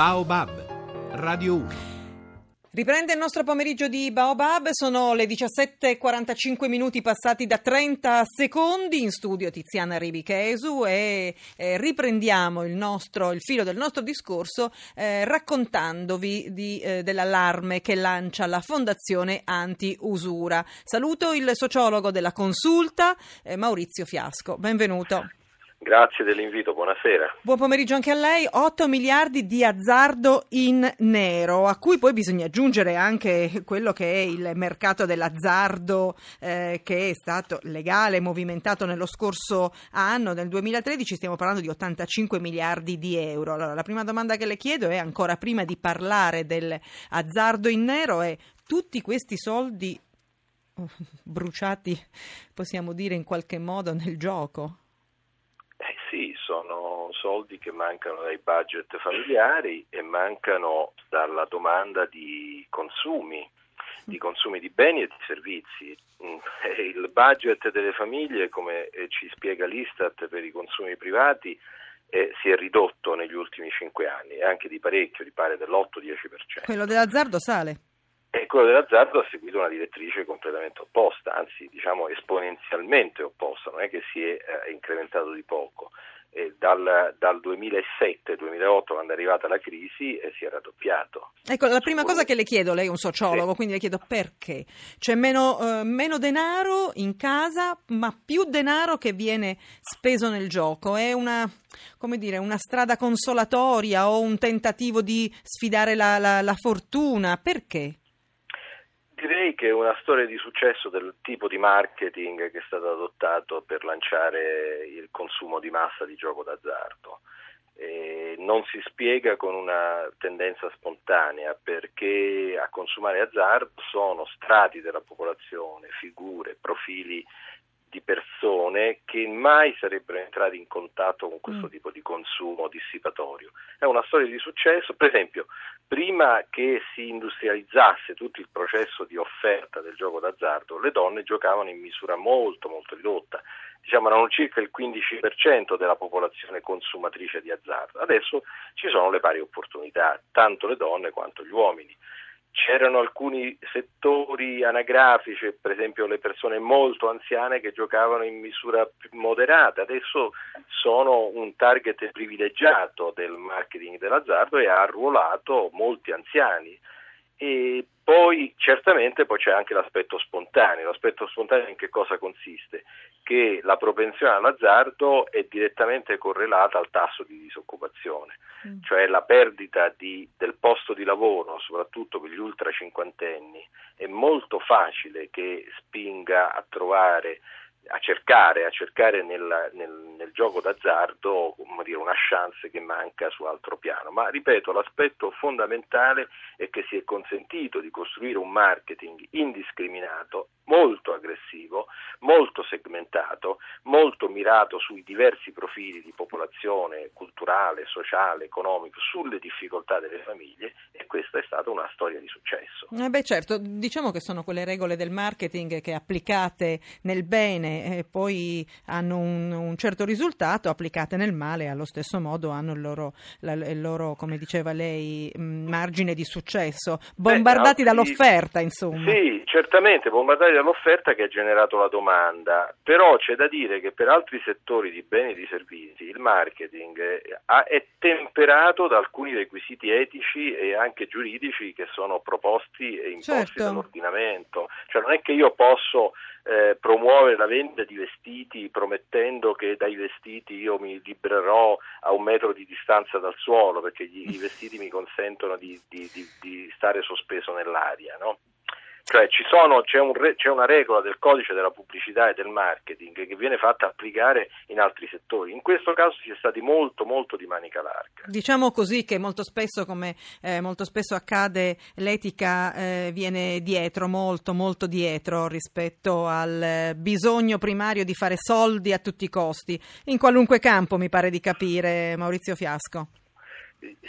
Baobab, Radio 1. Riprende il nostro pomeriggio di Baobab, sono le 17.45 minuti passati da 30 secondi in studio Tiziana Ribichesu e eh, riprendiamo il, nostro, il, filo del nostro discorso eh, raccontandovi di, eh, dell'allarme che lancia la Fondazione Anti-Usura. Saluto il sociologo della consulta eh, Maurizio Fiasco, benvenuto. Grazie dell'invito, buonasera. Buon pomeriggio anche a lei. 8 miliardi di azzardo in nero, a cui poi bisogna aggiungere anche quello che è il mercato dell'azzardo eh, che è stato legale, movimentato nello scorso anno, nel 2013, stiamo parlando di 85 miliardi di euro. Allora, la prima domanda che le chiedo è ancora prima di parlare dell'azzardo in nero è tutti questi soldi bruciati, possiamo dire in qualche modo, nel gioco? Sono soldi che mancano dai budget familiari e mancano dalla domanda di consumi, di consumi di beni e di servizi. Mm, il budget delle famiglie, come eh, ci spiega l'Istat per i consumi privati, eh, si è ridotto negli ultimi cinque anni, anche di parecchio, di pare dell'8-10%. Quello dell'azzardo sale? E quello dell'azzardo ha seguito una direttrice completamente opposta, anzi diciamo esponenzialmente opposta, non è che si è eh, incrementato di poco eh, dal, dal 2007-2008 quando è arrivata la crisi eh, si è raddoppiato. Ecco, la prima cosa che le chiedo, lei è un sociologo, sì. quindi le chiedo perché c'è meno, eh, meno, denaro in casa, ma più denaro che viene speso nel gioco. È una, dire, una strada consolatoria o un tentativo di sfidare la, la, la fortuna? Perché? Direi che è una storia di successo del tipo di marketing che è stato adottato per lanciare il consumo di massa di gioco d'azzardo. E non si spiega con una tendenza spontanea perché a consumare azzardo sono strati della popolazione, figure, profili di persone che mai sarebbero entrati in contatto con questo mm. tipo di consumo dissipatorio. È una storia di successo, per esempio, prima che si industrializzasse tutto il processo di offerta del gioco d'azzardo, le donne giocavano in misura molto molto ridotta, diciamo erano circa il 15% della popolazione consumatrice di azzardo. Adesso ci sono le pari opportunità, tanto le donne quanto gli uomini c'erano alcuni settori anagrafici, per esempio le persone molto anziane che giocavano in misura moderata, adesso sono un target privilegiato del marketing dell'azzardo e ha arruolato molti anziani. E poi certamente poi c'è anche l'aspetto spontaneo, l'aspetto spontaneo in che cosa consiste? Che la propensione all'azzardo è direttamente correlata al tasso di disoccupazione, mm. cioè la perdita di, del posto di lavoro, soprattutto per gli ultra cinquantenni, è molto facile che spinga a trovare a cercare, a cercare nel, nel, nel, gioco d'azzardo dire, una chance che manca su altro piano. Ma ripeto, l'aspetto fondamentale è che si è consentito di costruire un marketing indiscriminato, molto aggressivo, molto segmentato, molto mirato sui diversi profili di popolazione culturale, sociale, economico, sulle difficoltà delle famiglie e questa è stata una storia di successo. Eh beh certo, diciamo che sono quelle regole del marketing che applicate nel bene eh, poi hanno un, un, certo risultato, applicate nel male allo stesso modo hanno il loro, la, il loro come diceva lei, mm, margine di successo, bombardati Beh, dall'offerta insomma. Sì, certamente, bombardati dall'offerta che ha generato la domanda, però c'è da dire che per altri settori di beni e di servizi il marketing è temperato da alcuni requisiti etici e anche giuridici che sono proposti e imposti certo. dall'ordinamento, cioè non è che io posso eh, promuovere la vendita di vestiti promettendo che dai vestiti io mi libererò a un metro di distanza dal suolo perché gli, i vestiti mi consentono di, di, di, di stare sospeso nell'aria. No? Cioè sono, c'è, un, c'è, una regola del codice della pubblicità e del marketing che viene fatta applicare in altri settori. In questo caso si è stati molto, molto di manica larga. Diciamo così che molto spesso, come eh, molto spesso accade, l'etica eh, viene dietro, molto, molto dietro rispetto al bisogno primario di fare soldi a tutti i costi, in qualunque campo, mi pare di capire, Maurizio Fiasco.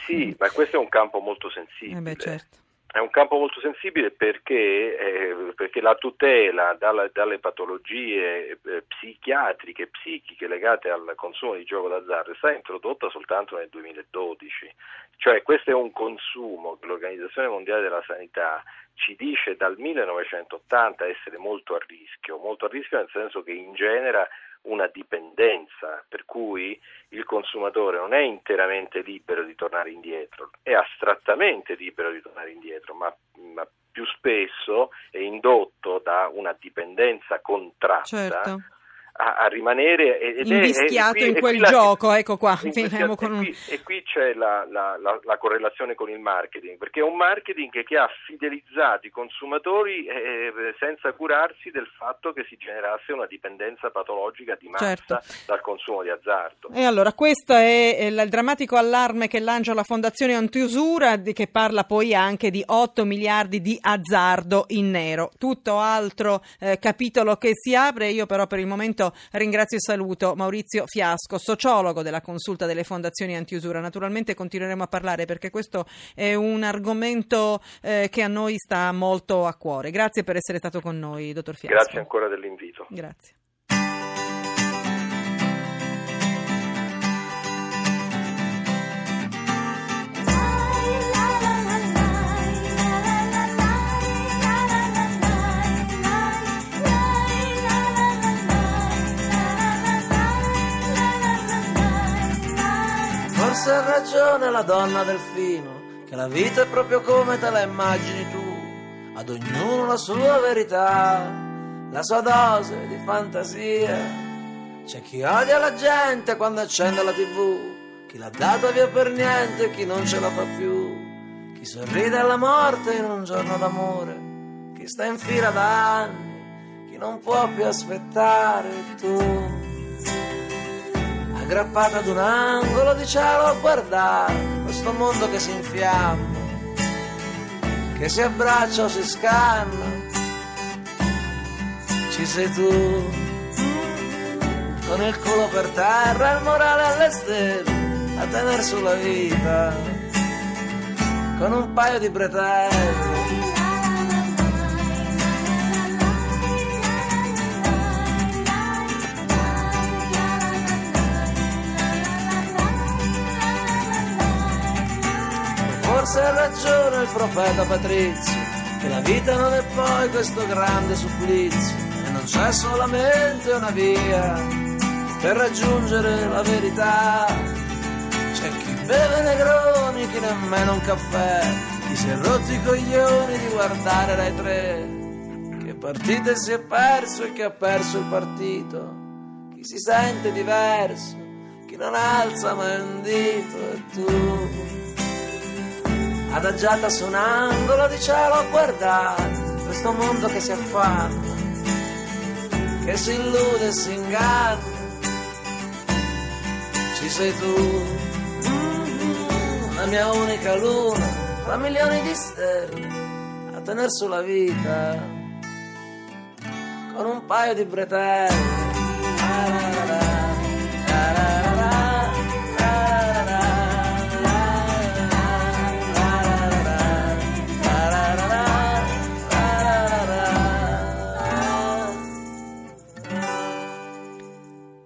Sì, ma questo è un campo molto sensibile. Eh beh, certo È un campo molto sensibile perché, eh, perché la tutela dalle, dalle patologie eh, psichiatriche e psichiche legate al consumo di gioco d'azzardo è stata introdotta soltanto nel 2012. Cioè questo è un consumo che l'Organizzazione Mondiale della Sanità ci dice dal 1980 essere molto a rischio, molto a rischio nel senso che ingenera una dipendenza, per cui il consumatore non è interamente libero di tornare indietro, è astrattamente libero di tornare indietro, ma, ma più spesso è indotto da una dipendenza contratta. Certo a, a rimanere ed invischiato è, in quel gioco, la, ecco qua. Con un... e, qui, e qui c'è la, la, la, la, correlazione con il marketing, perché è un marketing che, che ha fidelizzato i consumatori eh, senza curarsi del fatto che si generasse una dipendenza patologica di massa certo. dal consumo di azzardo. E allora questo è il drammatico allarme che lancia la Fondazione Antiusura, che parla poi anche di 8 miliardi di azzardo in nero. Tutto altro eh, capitolo che si apre, io però per il momento ringrazio e saluto Maurizio Fiasco, sociologo della consulta delle fondazioni antiusura. Naturalmente continueremo a parlare perché questo è un argomento eh, che a noi sta molto a cuore. Grazie per essere stato con noi, dottor Fiasco. Grazie ancora dell'invito. Grazie. Forse ha ragione la donna delfino, che la vita è proprio come te la immagini tu, ad ognuno la sua verità, la sua dose di fantasia. C'è chi odia la gente quando accende la tv, chi l'ha data via per niente e chi non ce la fa più, chi sorride alla morte in un giorno d'amore, chi sta in fila da anni, chi non può più aspettare tu aggrappata ad un angolo di cielo a guardare questo mondo che si infiamma, che si abbraccia o si scanna. Ci sei tu, con il culo per terra, il morale alle stelle, a tener sulla vita, con un paio di bretelle ragione il profeta Patrizio, che la vita non è poi questo grande supplizio e non c'è solamente una via per raggiungere la verità. C'è chi beve negroni, chi nemmeno un caffè, chi si è rotti i coglioni di guardare Rai tre, che partite si è perso e chi ha perso il partito, chi si sente diverso, chi non alza mai un dito e tu adagiata su un angolo di cielo a guardare questo mondo che si affanna, che si illude e si inganna. Ci sei tu, la mia unica luna, tra milioni di stelle, a tener sulla vita, con un paio di bretelle.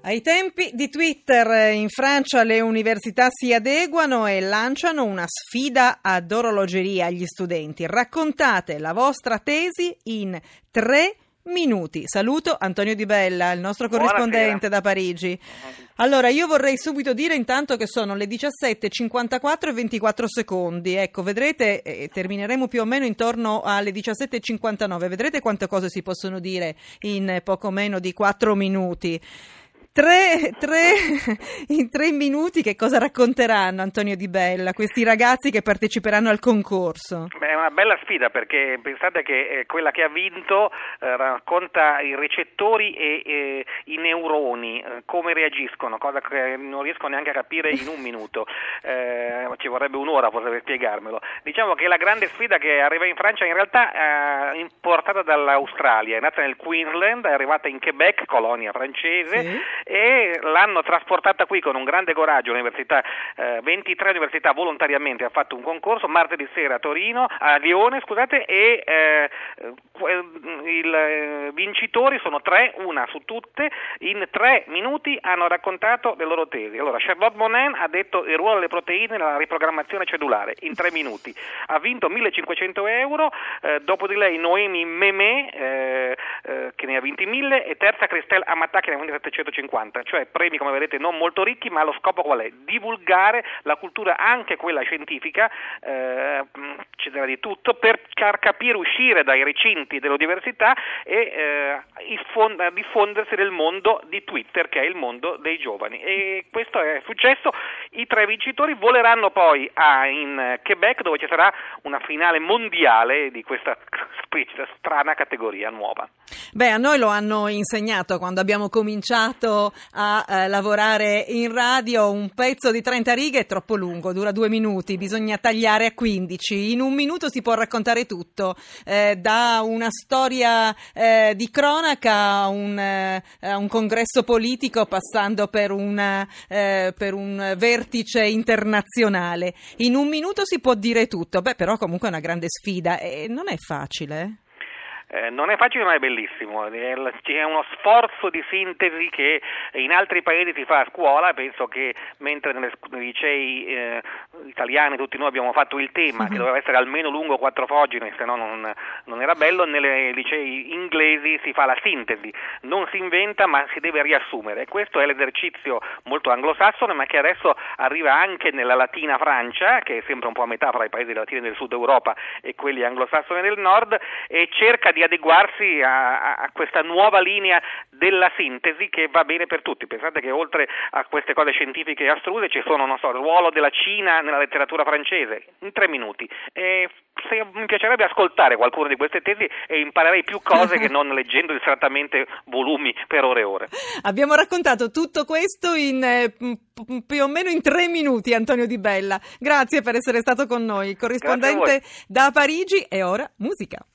Ai tempi di Twitter in Francia le università si adeguano e lanciano una sfida ad orologeria agli studenti. Raccontate la vostra tesi in tre minuti. Saluto Antonio Di Bella, il nostro corrispondente Buonasera. da Parigi. Allora, io vorrei subito dire intanto che sono le 17.54 e 24 secondi. Ecco, vedrete, eh, termineremo più o meno intorno alle 17.59. Vedrete quante cose si possono dire in poco meno di 4 minuti. Tre, tre, in tre minuti che cosa racconteranno Antonio Di Bella, questi ragazzi che parteciperanno al concorso? Beh, è una bella sfida perché pensate che eh, quella che ha vinto eh, racconta i recettori e eh, i neuroni, eh, come reagiscono, cosa che non riesco neanche a capire in un minuto, eh, ci vorrebbe un'ora forse per spiegarmelo. Diciamo che la grande sfida che arriva in Francia in realtà è importata dall'Australia, è nata nel Queensland, è arrivata in Quebec, colonia francese. Sì e l'hanno trasportata qui con un grande coraggio. L'università, eh, 23 università volontariamente ha fatto un concorso martedì sera a Torino, a Lione, scusate, e eh, i eh, vincitori sono tre, una su tutte, in tre minuti hanno raccontato le loro tesi. Allora, Charlotte Monin ha detto il ruolo delle proteine nella riprogrammazione cellulare in tre minuti, ha vinto 1500 euro, eh, dopo di lei Noemi Memé eh, eh, che ne ha vinti 1000 e terza Christelle Amatà che ne ha vinti 750, cioè premi come vedete non molto ricchi ma lo scopo qual è? Divulgare la cultura anche quella scientifica, eh, c'era di tutto, per far capire, uscire dai recinti dell'università e eh, diffondersi nel mondo di Twitter che è il mondo dei giovani e questo è successo, i tre vincitori voleranno poi a, in Quebec dove ci sarà una finale mondiale di questa strana categoria nuova. Beh, a noi lo hanno insegnato quando abbiamo cominciato a eh, lavorare in radio, un pezzo di 30 righe è troppo lungo, dura due minuti, bisogna tagliare a 15, in un minuto si può raccontare tutto, eh, da una storia eh, di cronaca a un, eh, un, congresso politico passando per, una, eh, per un vertice internazionale. In un minuto si può dire tutto, beh però comunque è una grande sfida. E non è facile. Eh, non è facile ma è bellissimo, c'è uno sforzo di sintesi che in altri paesi si fa a scuola, penso che mentre nei licei eh, italiani tutti noi abbiamo fatto il tema che doveva essere almeno lungo quattro pagine, se no non, non, era bello, nei licei inglesi si fa la sintesi, non si inventa ma si deve riassumere. E questo è l'esercizio molto anglosassone ma che adesso arriva anche nella Latina Francia, che è sempre un po' a metà fra i paesi latini del sud Europa e quelli anglosassoni del nord e cerca di adeguarsi a, a, questa nuova linea della sintesi che va bene per tutti. Pensate che oltre a queste cose scientifiche astruse ci sono, non so, il ruolo della Cina nella letteratura francese, in tre minuti. E se, mi piacerebbe ascoltare qualcuna di queste tesi e imparerei più cose che non leggendo distrattamente volumi per ore e ore. Abbiamo raccontato tutto questo in eh, più o meno in tre minuti, Antonio Di Bella. Grazie per essere stato con noi, corrispondente da Parigi e ora musica.